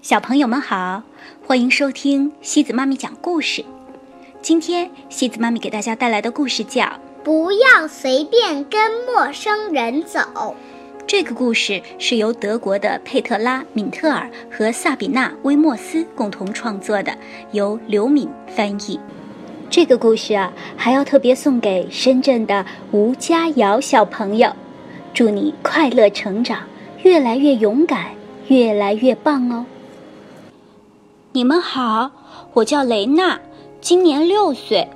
小朋友们好，欢迎收听西子妈咪讲故事。今天西子妈咪给大家带来的故事叫《不要随便跟陌生人走》。这个故事是由德国的佩特拉·敏特尔和萨比娜·威莫斯共同创作的，由刘敏翻译。这个故事啊，还要特别送给深圳的吴佳瑶小朋友，祝你快乐成长，越来越勇敢，越来越棒哦！你们好，我叫雷娜，今年六岁。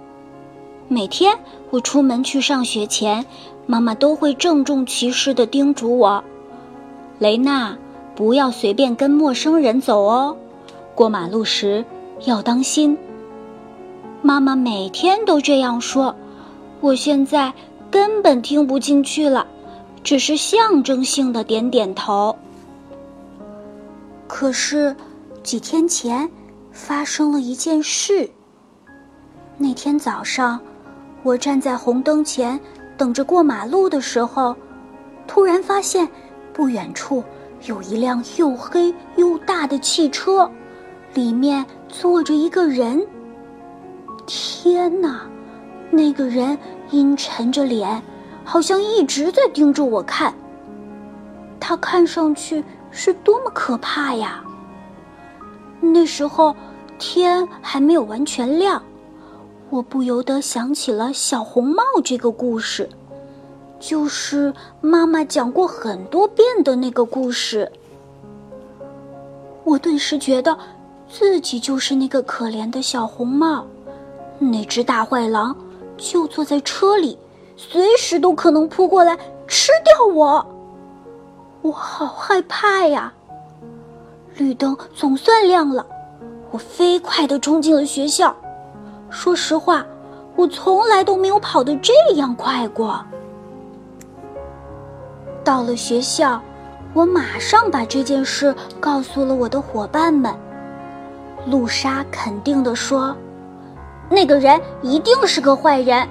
每天我出门去上学前，妈妈都会郑重其事地叮嘱我：“雷娜，不要随便跟陌生人走哦，过马路时要当心。”妈妈每天都这样说，我现在根本听不进去了，只是象征性的点点头。可是。几天前，发生了一件事。那天早上，我站在红灯前等着过马路的时候，突然发现不远处有一辆又黑又大的汽车，里面坐着一个人。天哪，那个人阴沉着脸，好像一直在盯着我看。他看上去是多么可怕呀！那时候，天还没有完全亮，我不由得想起了小红帽这个故事，就是妈妈讲过很多遍的那个故事。我顿时觉得，自己就是那个可怜的小红帽，那只大坏狼就坐在车里，随时都可能扑过来吃掉我，我好害怕呀！绿灯总算亮了，我飞快地冲进了学校。说实话，我从来都没有跑得这样快过。到了学校，我马上把这件事告诉了我的伙伴们。露莎肯定地说：“那个人一定是个坏人。”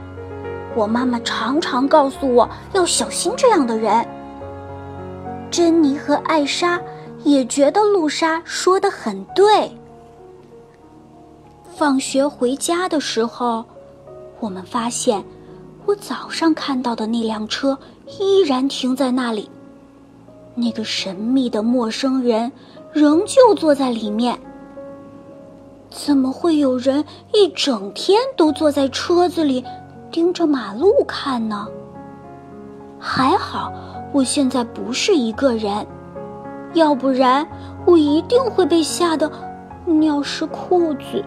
我妈妈常常告诉我要小心这样的人。珍妮和艾莎。也觉得露莎说的很对。放学回家的时候，我们发现，我早上看到的那辆车依然停在那里，那个神秘的陌生人仍旧坐在里面。怎么会有人一整天都坐在车子里，盯着马路看呢？还好，我现在不是一个人。要不然，我一定会被吓得尿湿裤子。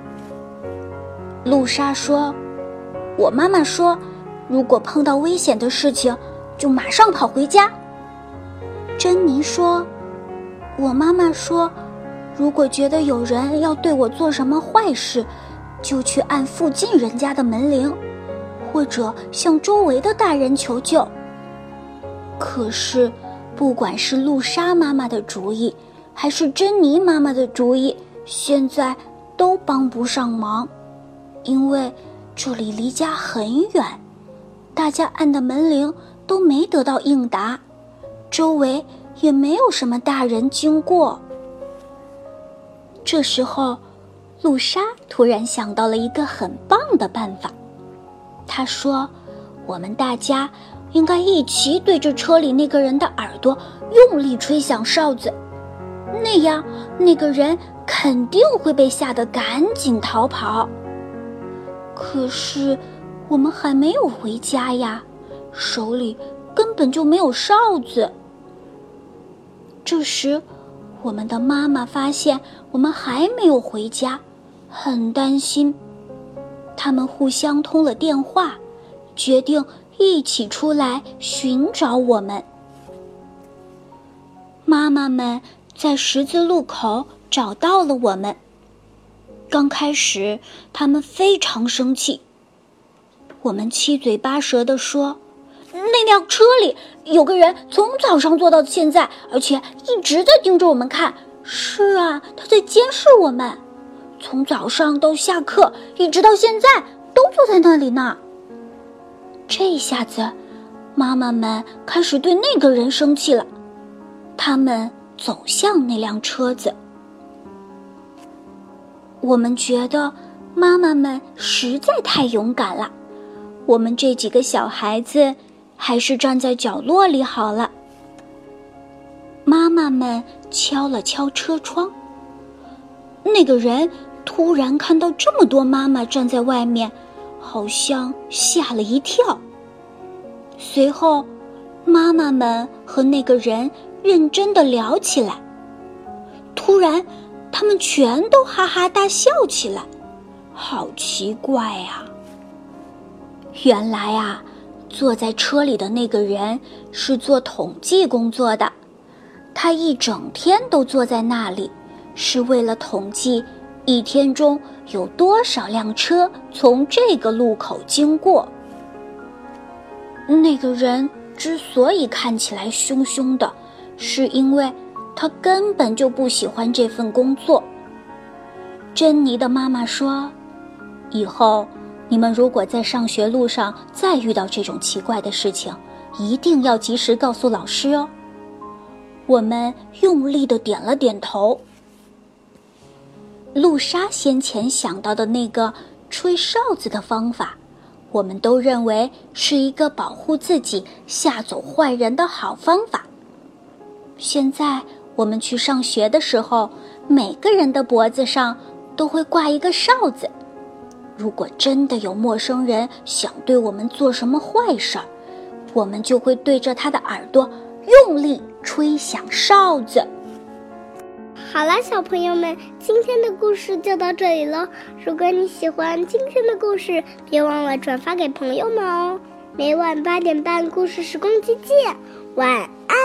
露莎说：“我妈妈说，如果碰到危险的事情，就马上跑回家。”珍妮说：“我妈妈说，如果觉得有人要对我做什么坏事，就去按附近人家的门铃，或者向周围的大人求救。”可是。不管是露莎妈妈的主意，还是珍妮妈妈的主意，现在都帮不上忙，因为这里离家很远，大家按的门铃都没得到应答，周围也没有什么大人经过。这时候，露莎突然想到了一个很棒的办法，她说：“我们大家。”应该一起对着车里那个人的耳朵用力吹响哨子，那样那个人肯定会被吓得赶紧逃跑。可是我们还没有回家呀，手里根本就没有哨子。这时，我们的妈妈发现我们还没有回家，很担心。他们互相通了电话，决定。一起出来寻找我们。妈妈们在十字路口找到了我们。刚开始，他们非常生气。我们七嘴八舌地说：“那辆车里有个人，从早上坐到现在，而且一直在盯着我们看。是啊，他在监视我们。从早上到下课，一直到现在，都坐在那里呢。”这下子，妈妈们开始对那个人生气了。他们走向那辆车子，我们觉得妈妈们实在太勇敢了，我们这几个小孩子还是站在角落里好了。妈妈们敲了敲车窗，那个人突然看到这么多妈妈站在外面，好像吓了一跳。随后，妈妈们和那个人认真的聊起来。突然。他们全都哈哈大笑起来，好奇怪呀！原来啊，坐在车里的那个人是做统计工作的，他一整天都坐在那里，是为了统计一天中有多少辆车从这个路口经过。那个人之所以看起来凶凶的，是因为。他根本就不喜欢这份工作。珍妮的妈妈说：“以后你们如果在上学路上再遇到这种奇怪的事情，一定要及时告诉老师哦。”我们用力的点了点头。露莎先前想到的那个吹哨子的方法，我们都认为是一个保护自己、吓走坏人的好方法。现在。我们去上学的时候，每个人的脖子上都会挂一个哨子。如果真的有陌生人想对我们做什么坏事儿，我们就会对着他的耳朵用力吹响哨子。好了，小朋友们，今天的故事就到这里喽。如果你喜欢今天的故事，别忘了转发给朋友们哦。每晚八点半，故事时光机见，晚安。